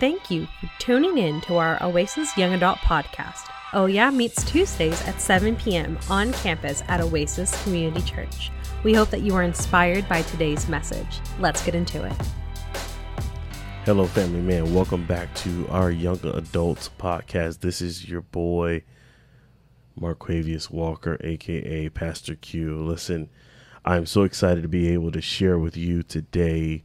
Thank you for tuning in to our Oasis Young Adult podcast. Oh Yeah meets Tuesdays at 7 p.m. on campus at Oasis Community Church. We hope that you are inspired by today's message. Let's get into it. Hello, family man. Welcome back to our Young Adults podcast. This is your boy, Marquavius Walker, aka Pastor Q. Listen, I'm so excited to be able to share with you today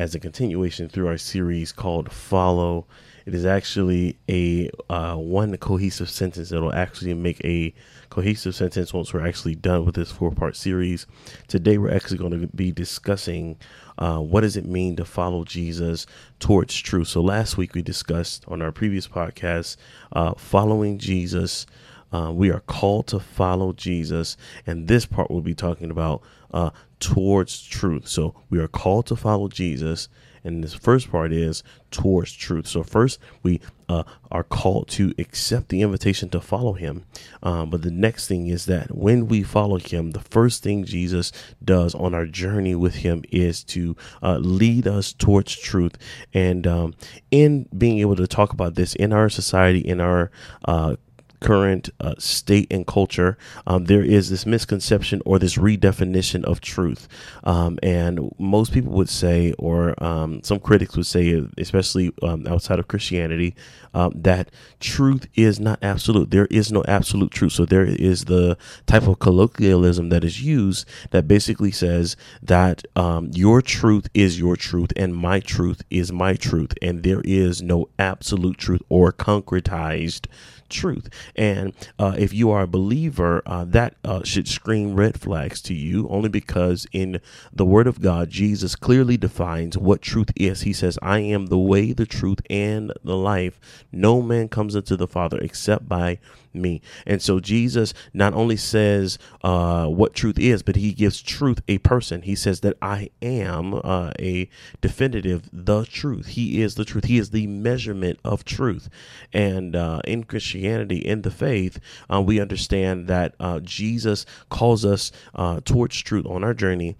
as a continuation through our series called Follow. It is actually a uh, one cohesive sentence that will actually make a cohesive sentence once we're actually done with this four part series. Today, we're actually going to be discussing uh, what does it mean to follow Jesus towards truth. So, last week we discussed on our previous podcast uh, following Jesus. Uh, we are called to follow Jesus, and this part we'll be talking about uh, towards truth. So we are called to follow Jesus, and this first part is towards truth. So first we uh, are called to accept the invitation to follow Him, um, but the next thing is that when we follow Him, the first thing Jesus does on our journey with Him is to uh, lead us towards truth. And um, in being able to talk about this in our society, in our uh, current uh, state and culture, um, there is this misconception or this redefinition of truth. Um, and most people would say, or um, some critics would say, especially um, outside of Christianity, um, that truth is not absolute. There is no absolute truth. So there is the type of colloquialism that is used that basically says that um, your truth is your truth and my truth is my truth. And there is no absolute truth or concretized truth. And uh, if you are a believer, uh, that uh, should scream red flags to you, only because in the Word of God, Jesus clearly defines what truth is. He says, I am the way, the truth, and the life. No man comes unto the Father except by me. And so Jesus not only says uh, what truth is, but he gives truth a person. He says that I am uh, a definitive the truth. He is the truth. He is the measurement of truth. And uh, in Christianity, in the faith, uh, we understand that uh, Jesus calls us uh, towards truth on our journey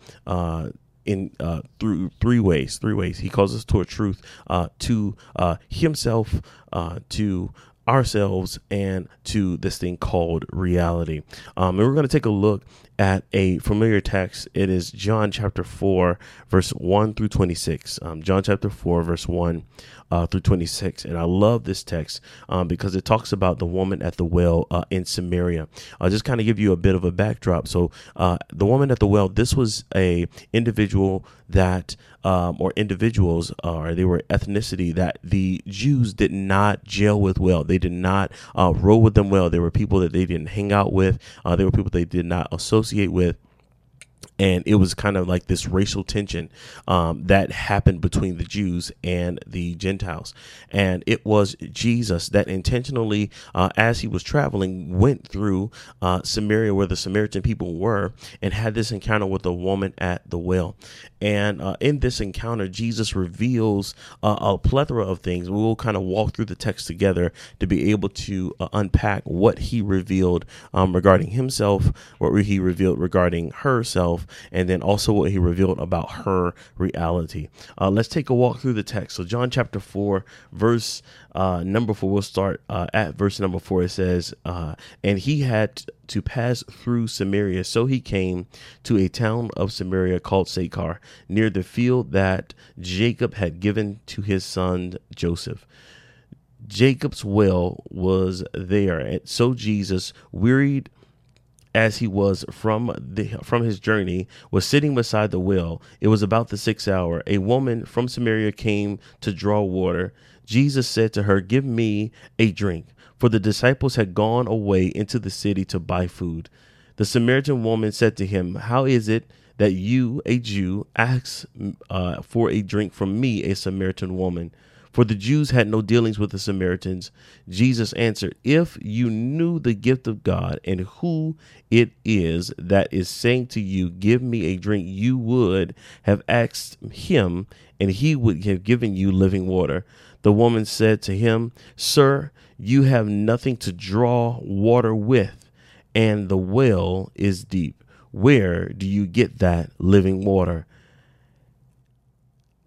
in uh, through three ways. Three ways he calls us toward truth, uh, to uh, himself, to ourselves and to this thing called reality. Um, and we're going to take a look at a familiar text. It is John chapter 4, verse 1 through 26. Um, John chapter 4, verse 1 uh, through 26. And I love this text um, because it talks about the woman at the well uh, in Samaria. I'll just kind of give you a bit of a backdrop. So, uh, the woman at the well, this was a individual that, um, or individuals, uh, or they were ethnicity that the Jews did not gel with well. They did not uh, roll with them well. They were people that they didn't hang out with. Uh, they were people they did not associate with and it was kind of like this racial tension um, that happened between the Jews and the Gentiles. And it was Jesus that intentionally, uh, as he was traveling, went through uh, Samaria, where the Samaritan people were, and had this encounter with a woman at the well. And uh, in this encounter, Jesus reveals uh, a plethora of things. We'll kind of walk through the text together to be able to uh, unpack what he revealed um, regarding himself, what he revealed regarding herself, and then also what he revealed about her reality. Uh, let's take a walk through the text. So, John chapter 4, verse uh, number 4, we'll start uh, at verse number 4. It says, uh, And he had to pass through Samaria. So he came to a town of Samaria called Sychar, near the field that Jacob had given to his son Joseph. Jacob's well was there. And so Jesus, wearied as he was from the from his journey was sitting beside the well. It was about the sixth hour. A woman from samaria came to draw water. Jesus said to her give me a drink. For the disciples had gone away into the city to buy food. The samaritan woman said to him how is it that you a jew ask uh, for a drink from me a samaritan woman for the Jews had no dealings with the Samaritans. Jesus answered, If you knew the gift of God and who it is that is saying to you, Give me a drink, you would have asked him, and he would have given you living water. The woman said to him, Sir, you have nothing to draw water with, and the well is deep. Where do you get that living water?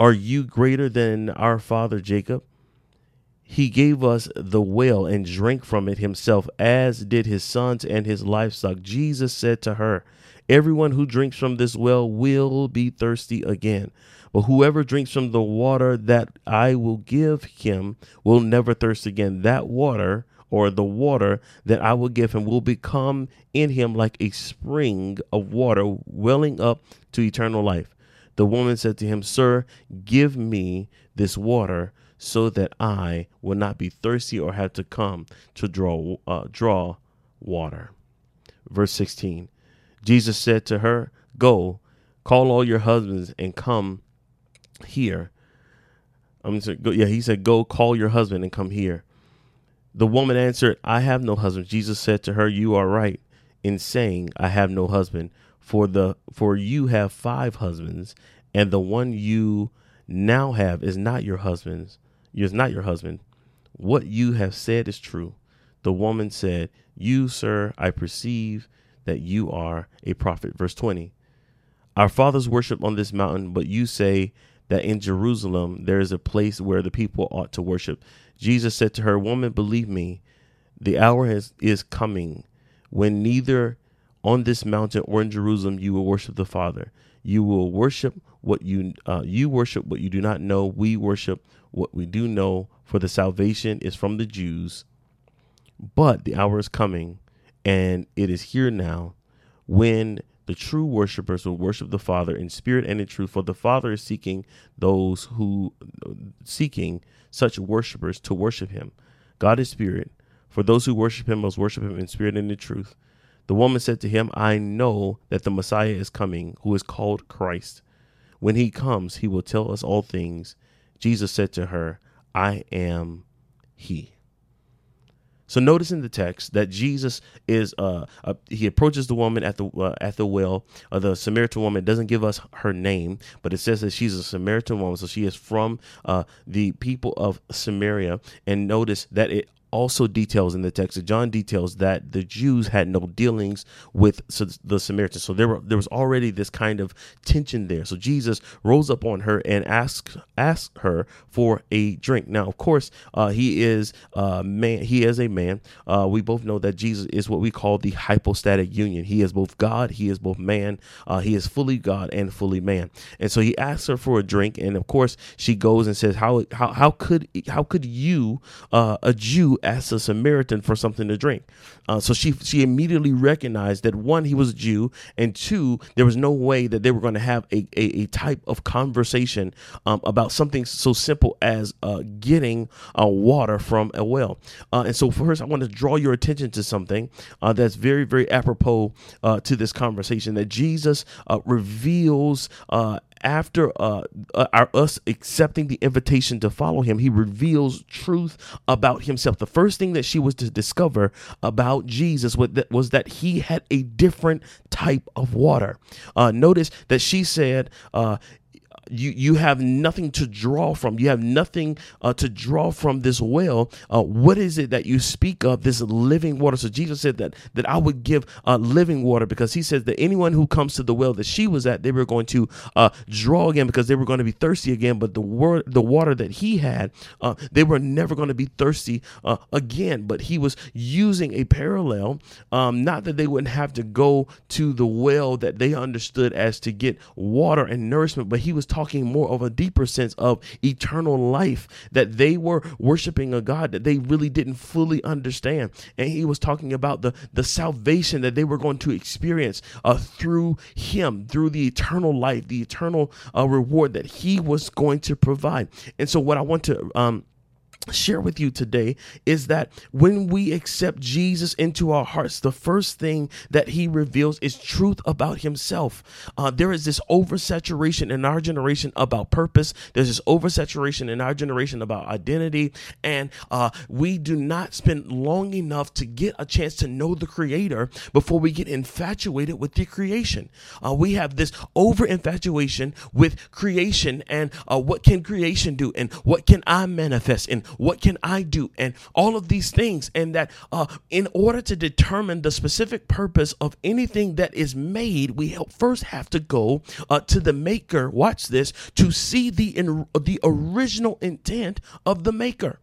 Are you greater than our father Jacob? he gave us the well and drank from it himself, as did his sons and his livestock. Jesus said to her, Everyone who drinks from this well will be thirsty again. But whoever drinks from the water that I will give him will never thirst again. That water, or the water that I will give him, will become in him like a spring of water welling up to eternal life. The woman said to him, Sir, give me this water so that I will not be thirsty or have to come to draw uh, draw water. Verse 16. Jesus said to her, Go, call all your husbands and come here. I'm sorry, go, yeah, he said, Go call your husband and come here. The woman answered, I have no husband. Jesus said to her, You are right in saying, I have no husband, for the for you have five husbands, and the one you now have is not your husband's, is not your husband. What you have said is true. The woman said, You, sir, I perceive that you are a prophet. Verse 20. Our fathers worship on this mountain, but you say that in Jerusalem there is a place where the people ought to worship. Jesus said to her, Woman, believe me, the hour has, is coming when neither on this mountain or in Jerusalem you will worship the Father. You will worship what you uh, you worship what you do not know. We worship what we do know, for the salvation is from the Jews. But the hour is coming, and it is here now, when the true worshipers will worship the Father in spirit and in truth, for the Father is seeking those who seeking such worshipers to worship him. God is spirit. For those who worship him must worship him in spirit and in truth. The woman said to him, I know that the Messiah is coming, who is called Christ. When he comes, he will tell us all things. Jesus said to her, I am he. So notice in the text that Jesus is uh, uh he approaches the woman at the uh, at the well. Uh, the Samaritan woman doesn't give us her name, but it says that she's a Samaritan woman, so she is from uh, the people of Samaria. And notice that it also details in the text that John details that the Jews had no dealings with the Samaritans. So there were there was already this kind of tension there. So Jesus rose up on her and asked asked her for a drink. Now, of course, uh, he is uh, man. He is a man. Uh, we both know that Jesus is what we call the hypostatic union. He is both God. He is both man. Uh, he is fully God and fully man. And so he asks her for a drink, and of course, she goes and says, "How how how could how could you, uh, a Jew?" Asked a Samaritan for something to drink. Uh, so she she immediately recognized that one, he was a Jew, and two, there was no way that they were going to have a, a, a, type of conversation um, about something so simple as uh, getting uh, water from a well. Uh, and so first, I want to draw your attention to something uh, that's very very apropos uh, to this conversation that Jesus reveals after uh, uh, our, us accepting the invitation to follow him, he reveals truth about himself. The first thing that she was to discover about Jesus was that, was that he had a different type of water. Uh, notice that she said, uh, you you have nothing to draw from. You have nothing uh, to draw from this well. Uh, what is it that you speak of? This living water. So Jesus said that that I would give uh, living water because he says that anyone who comes to the well that she was at, they were going to uh, draw again because they were going to be thirsty again. But the word, the water that he had, uh, they were never going to be thirsty uh, again. But he was using a parallel, um, not that they wouldn't have to go to the well that they understood as to get water and nourishment, but he was talking more of a deeper sense of eternal life, that they were worshiping a God that they really didn't fully understand. And he was talking about the, the salvation that they were going to experience uh, through him, through the eternal life, the eternal uh, reward that he was going to provide. And so, what I want to um, share with you today is that when we accept Jesus into our hearts, the first thing that he reveals is truth about himself. Uh, there is this oversaturation in our generation about purpose. There's this oversaturation in our generation about identity. And uh, we do not spend long enough to get a chance to know the creator before we get infatuated with the creation. Uh, we have this over infatuation with creation and uh, what can creation do and what can I manifest and what can I do? And all of these things. And that uh, in order to determine the specific purpose of anything that is made, we first have to go uh, to the maker. Watch this to see the, in, the original intent of the maker.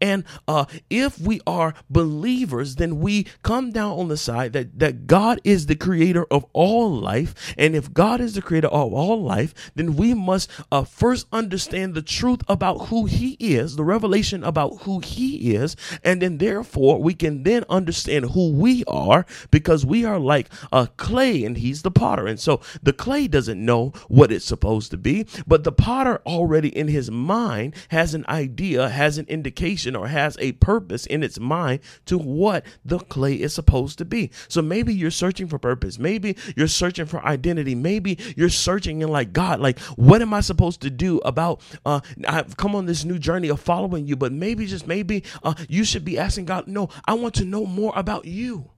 And uh, if we are believers, then we come down on the side that, that God is the creator of all life. And if God is the creator of all life, then we must uh, first understand the truth about who He is, the revelation about who He is. And then, therefore, we can then understand who we are because we are like a clay and He's the potter. And so the clay doesn't know what it's supposed to be, but the potter already in his mind has an idea, has an indication, or has a purpose in its mind to what the clay is supposed to be. So maybe you're searching for purpose. Maybe you're searching for identity. Maybe you're searching in like God, like what am I supposed to do about? Uh, I've come on this new journey of following you, but maybe just maybe uh, you should be asking God, no, I want to know more about you.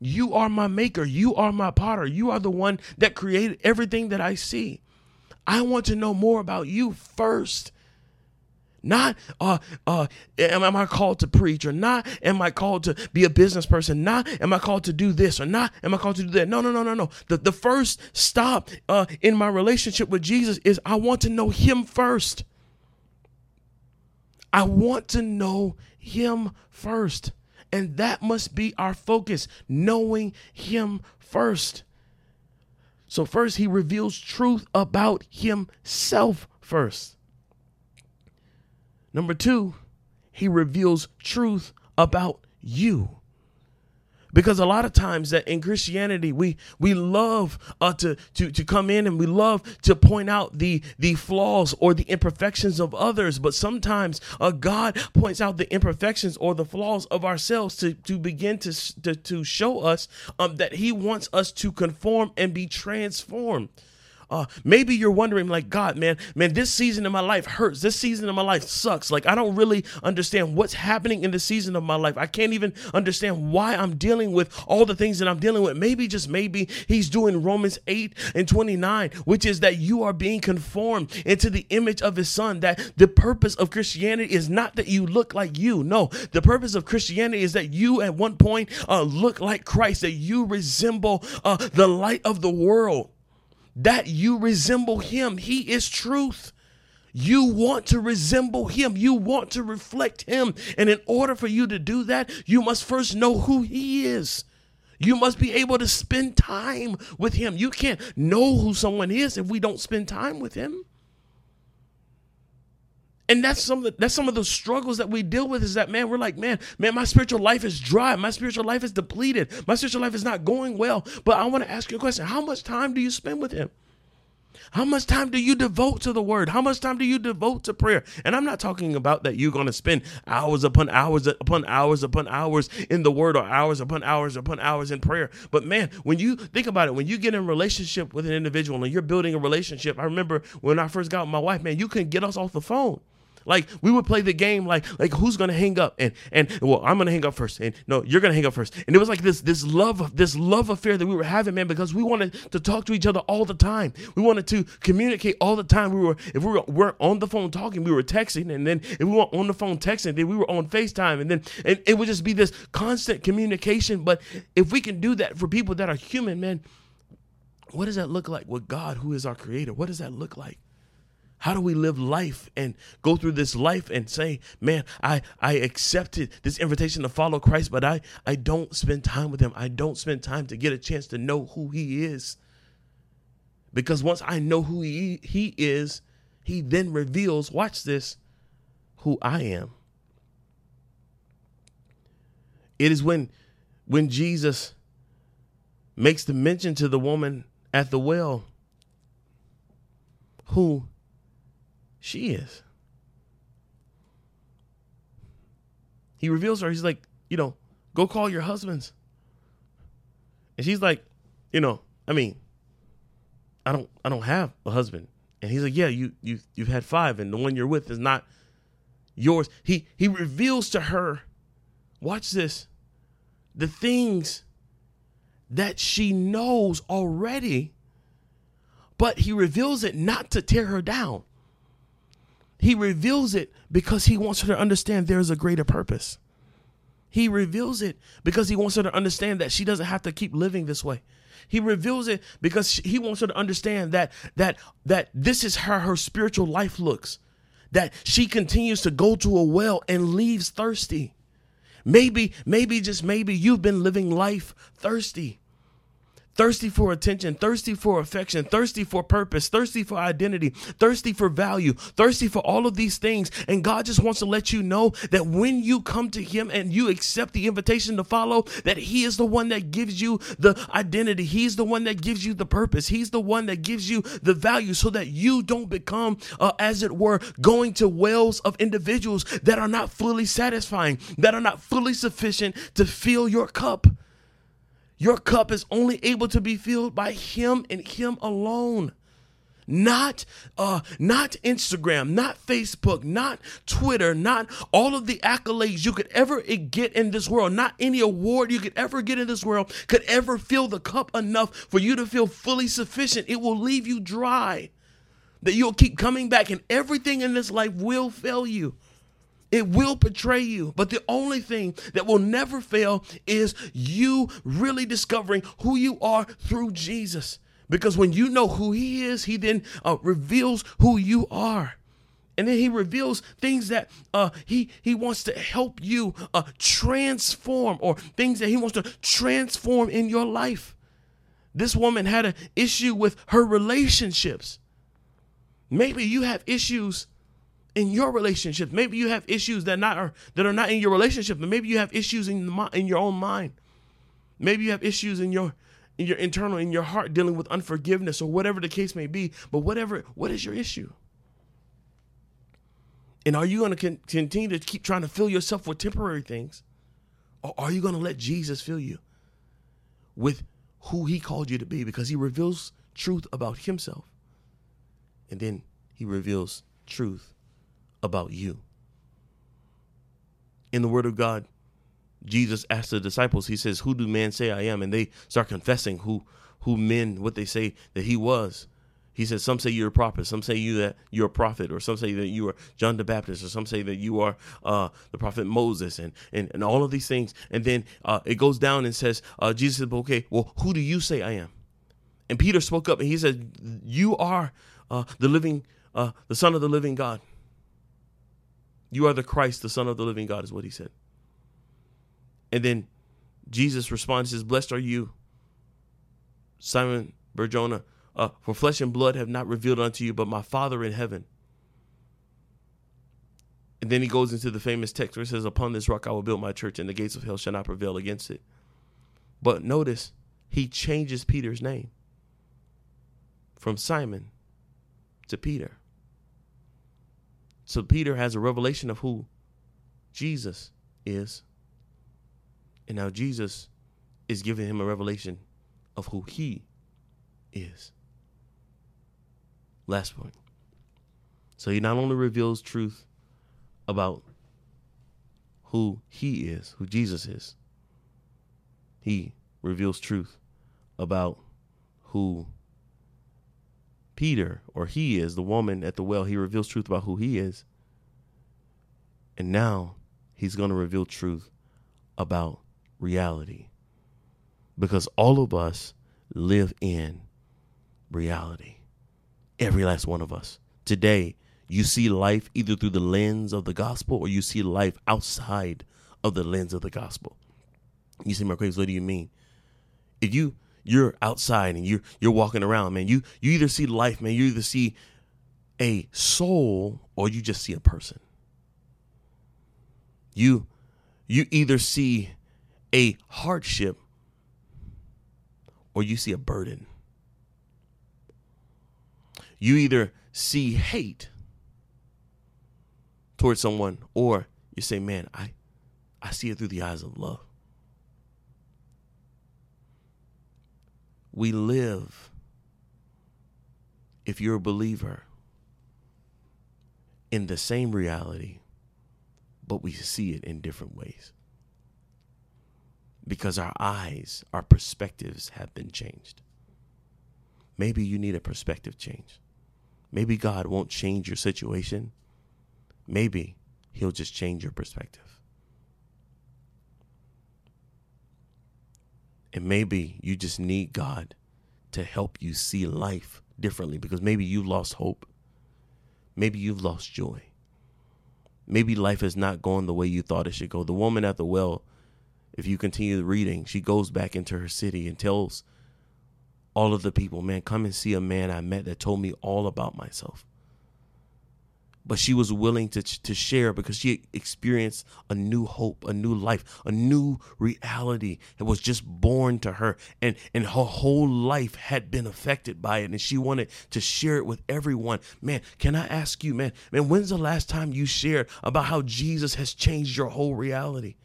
You are my maker. You are my potter. You are the one that created everything that I see. I want to know more about you first. Not uh uh am, I called to preach or not am I called to be a business person? Not am I called to do this or not am I called to do that? No, no, no, no, no. The the first stop uh in my relationship with Jesus is I want to know him first. I want to know him first. And that must be our focus, knowing him first. So, first, he reveals truth about himself first. Number two, he reveals truth about you because a lot of times that in Christianity we we love uh, to to to come in and we love to point out the the flaws or the imperfections of others, but sometimes uh, God points out the imperfections or the flaws of ourselves to to begin to to, to show us um, that He wants us to conform and be transformed. Uh, maybe you're wondering, like, God, man, man, this season of my life hurts. This season of my life sucks. Like, I don't really understand what's happening in the season of my life. I can't even understand why I'm dealing with all the things that I'm dealing with. Maybe, just maybe, He's doing Romans 8 and 29, which is that you are being conformed into the image of His Son. That the purpose of Christianity is not that you look like you. No, the purpose of Christianity is that you at one point uh, look like Christ, that you resemble uh, the light of the world that you resemble him. He is truth. You want to resemble him. You want to reflect him. And in order for you to do that, you must first know who he is. You must be able to spend time with him. You can't know who someone is if we don't spend time with him. And that's some of the, that's some of the struggles that we deal with is that man, we're like, man, man, my spiritual life is dry. My spiritual life is depleted. My spiritual life is not going well. But I want to ask you a question. How much time do you spend with him? How much time do you devote to the word? How much time do you devote to prayer? And I'm not talking about that you're going to spend hours upon hours upon hours upon hours in the word or hours upon hours upon hours in prayer. But man, when you think about it, when you get in relationship with an individual and you're building a relationship, I remember when I first got with my wife, man, you couldn't get us off the phone. Like we would play the game like like who's gonna hang up? And and well I'm gonna hang up first. And no you're gonna hang up first. And it was like this this love this love affair that we were having man because we wanted to talk to each other all the time. We wanted to communicate all the time. We were if we were, weren't on the phone talking we were texting. And then if we weren't on the phone texting then we were on FaceTime. And then and it would just be this constant communication. But if we can do that for people that are human man what does that look like with God who is our creator? What does that look like how do we live life and go through this life and say, man, I, I accepted this invitation to follow Christ, but I, I don't spend time with him. I don't spend time to get a chance to know who he is. Because once I know who he, he is, he then reveals, watch this, who I am. It is when when Jesus makes the mention to the woman at the well who she is. He reveals her. He's like, you know, go call your husbands. And she's like, you know, I mean, I don't I don't have a husband. And he's like, yeah, you you you've had five, and the one you're with is not yours. He he reveals to her, watch this, the things that she knows already, but he reveals it not to tear her down. He reveals it because he wants her to understand there's a greater purpose. He reveals it because he wants her to understand that she doesn't have to keep living this way. He reveals it because he wants her to understand that that that this is how her spiritual life looks. that she continues to go to a well and leaves thirsty. Maybe, maybe, just maybe you've been living life thirsty thirsty for attention, thirsty for affection, thirsty for purpose, thirsty for identity, thirsty for value, thirsty for all of these things. And God just wants to let you know that when you come to Him and you accept the invitation to follow, that He is the one that gives you the identity. He's the one that gives you the purpose. He's the one that gives you the value so that you don't become, uh, as it were, going to wells of individuals that are not fully satisfying, that are not fully sufficient to fill your cup. Your cup is only able to be filled by him and him alone. Not uh not Instagram, not Facebook, not Twitter, not all of the accolades you could ever get in this world, not any award you could ever get in this world could ever fill the cup enough for you to feel fully sufficient. It will leave you dry. That you'll keep coming back and everything in this life will fail you. It will betray you. But the only thing that will never fail is you really discovering who you are through Jesus. Because when you know who He is, He then uh, reveals who you are. And then he reveals things that uh, he he wants to help you uh, transform, or things that he wants to transform in your life. This woman had an issue with her relationships. Maybe you have issues in your relationship. Maybe you have issues that not are that are not in your relationship, but maybe you have issues in the, in your own mind. Maybe you have issues in your in your internal in your heart dealing with unforgiveness or whatever the case may be. But whatever, what is your issue? And are you going to con- continue to keep trying to fill yourself with temporary things, or are you going to let Jesus fill you with who He called you to be? Because He reveals truth about Himself, and then He reveals truth about you. In the Word of God, Jesus asked the disciples, He says, Who do men say I am? And they start confessing who who men, what they say that he was. He says, Some say you're a prophet, some say you that you're a prophet, or some say that you are John the Baptist, or some say that you are uh, the prophet Moses, and, and, and all of these things. And then uh, it goes down and says, uh, Jesus Okay, well, who do you say I am? And Peter spoke up and he said, You are uh, the living, uh, the Son of the living God. You are the Christ, the Son of the living God, is what he said. And then Jesus responds, says, Blessed are you, Simon Barjona, uh, for flesh and blood have not revealed unto you, but my Father in heaven. And then he goes into the famous text where it says, Upon this rock I will build my church, and the gates of hell shall not prevail against it. But notice, he changes Peter's name from Simon to Peter. So Peter has a revelation of who Jesus is. And now Jesus is giving him a revelation of who he is. Last point. So he not only reveals truth about who he is, who Jesus is, he reveals truth about who Peter, or he is, the woman at the well, he reveals truth about who he is. And now he's going to reveal truth about reality. Because all of us live in reality. Every last one of us. Today, you see life either through the lens of the gospel or you see life outside of the lens of the gospel. You see, Mark what do you mean? If you you're outside and you're you're walking around, man. You you either see life, man. You either see a soul or you just see a person. You you either see a hardship or you see a burden. You either see hate towards someone or you say, "Man, I I see it through the eyes of love." We live, if you're a believer, in the same reality, but we see it in different ways. Because our eyes, our perspectives have been changed. Maybe you need a perspective change. Maybe God won't change your situation. Maybe He'll just change your perspective. And maybe you just need God to help you see life differently because maybe you've lost hope. Maybe you've lost joy. maybe life is not going the way you thought it should go. The woman at the well, if you continue reading, she goes back into her city and tells all of the people, man, come and see a man I met that told me all about myself but she was willing to to share because she experienced a new hope, a new life, a new reality that was just born to her and and her whole life had been affected by it and she wanted to share it with everyone. Man, can I ask you, man, man, when's the last time you shared about how Jesus has changed your whole reality?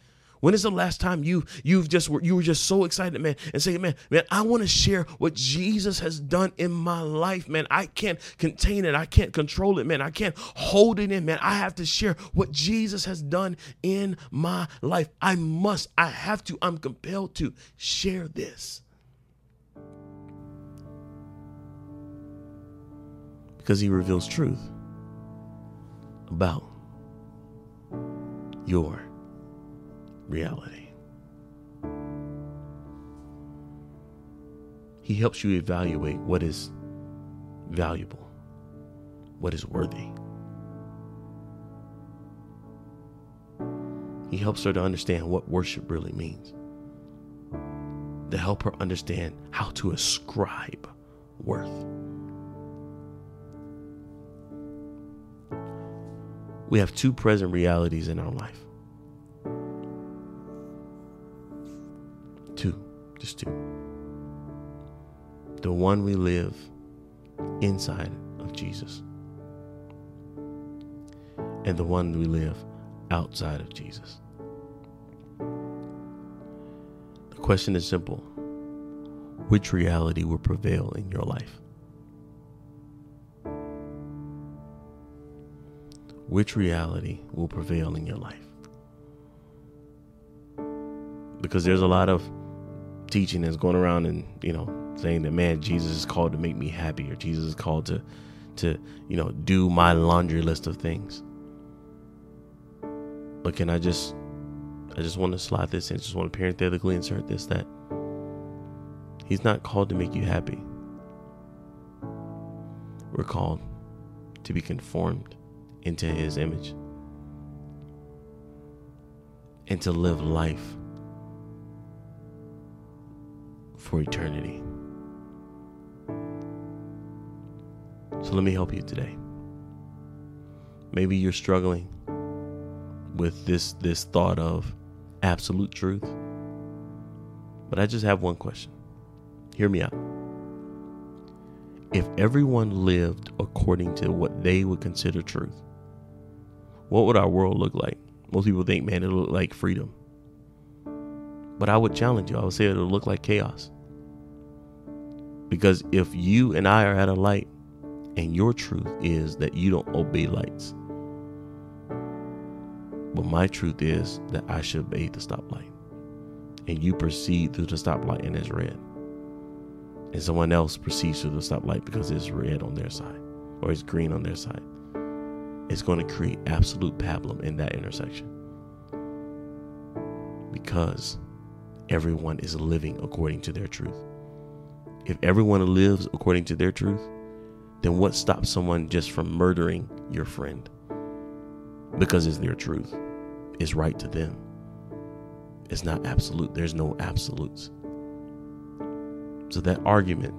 When is the last time you you've just you were just so excited, man, and say, man, man, I want to share what Jesus has done in my life, man. I can't contain it. I can't control it, man. I can't hold it in, man. I have to share what Jesus has done in my life. I must. I have to. I'm compelled to share this. Because he reveals truth about your reality. He helps you evaluate what is valuable, what is worthy. He helps her to understand what worship really means, to help her understand how to ascribe worth. We have two present realities in our life Just two. The one we live inside of Jesus, and the one we live outside of Jesus. The question is simple Which reality will prevail in your life? Which reality will prevail in your life? Because there's a lot of teaching is going around and you know saying that man jesus is called to make me happy or jesus is called to to you know do my laundry list of things. But can i just i just want to slide this in just want to parenthetically insert this that he's not called to make you happy. We're called to be conformed into his image and to live life for eternity. So let me help you today. Maybe you're struggling with this this thought of absolute truth. But I just have one question. Hear me out. If everyone lived according to what they would consider truth, what would our world look like? Most people think, man, it'll look like freedom. But I would challenge you. I would say it'll look like chaos. Because if you and I are at a light and your truth is that you don't obey lights, but my truth is that I should obey the stoplight, and you proceed through the stoplight and it's red, and someone else proceeds through the stoplight because it's red on their side or it's green on their side, it's going to create absolute pablum in that intersection. Because everyone is living according to their truth if everyone lives according to their truth, then what stops someone just from murdering your friend? Because it's their truth. It's right to them. It's not absolute. There's no absolutes. So that argument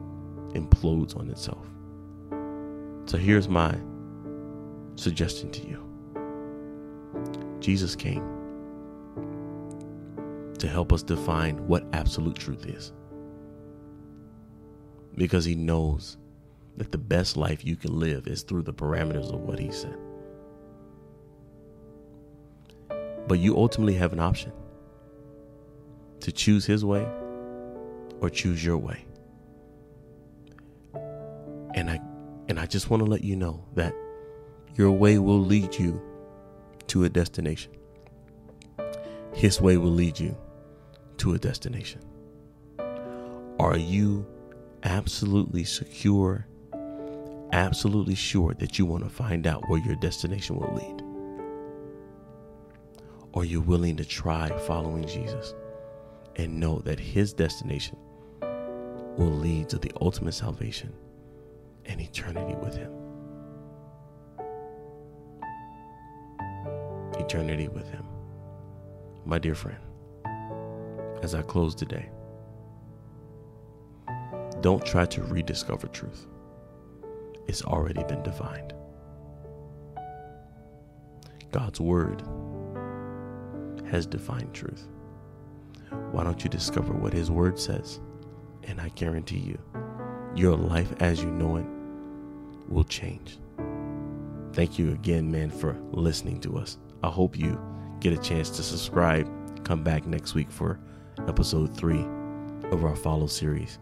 implodes on itself. So here's my suggestion to you Jesus came to help us define what absolute truth is because he knows that the best life you can live is through the parameters of what he said. But you ultimately have an option to choose his way or choose your way. And I and I just want to let you know that your way will lead you to a destination. His way will lead you to a destination. Are you absolutely secure, absolutely sure that you want to find out where your destination will lead? Are you're willing to try following Jesus and know that his destination will lead to the ultimate salvation and eternity with him? eternity with Him. My dear friend, as I close today, don't try to rediscover truth, it's already been defined. God's Word has defined truth. Why don't you discover what His Word says? And I guarantee you, your life as you know it will change. Thank you again, man, for listening to us. I hope you get a chance to subscribe. Come back next week for episode three of our follow series.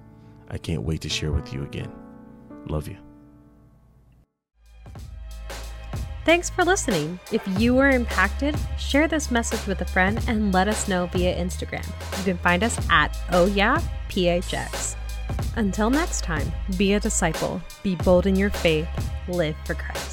I can't wait to share with you again. Love you. Thanks for listening. If you were impacted, share this message with a friend and let us know via Instagram. You can find us at Oh PHX. Until next time, be a disciple, be bold in your faith, live for Christ.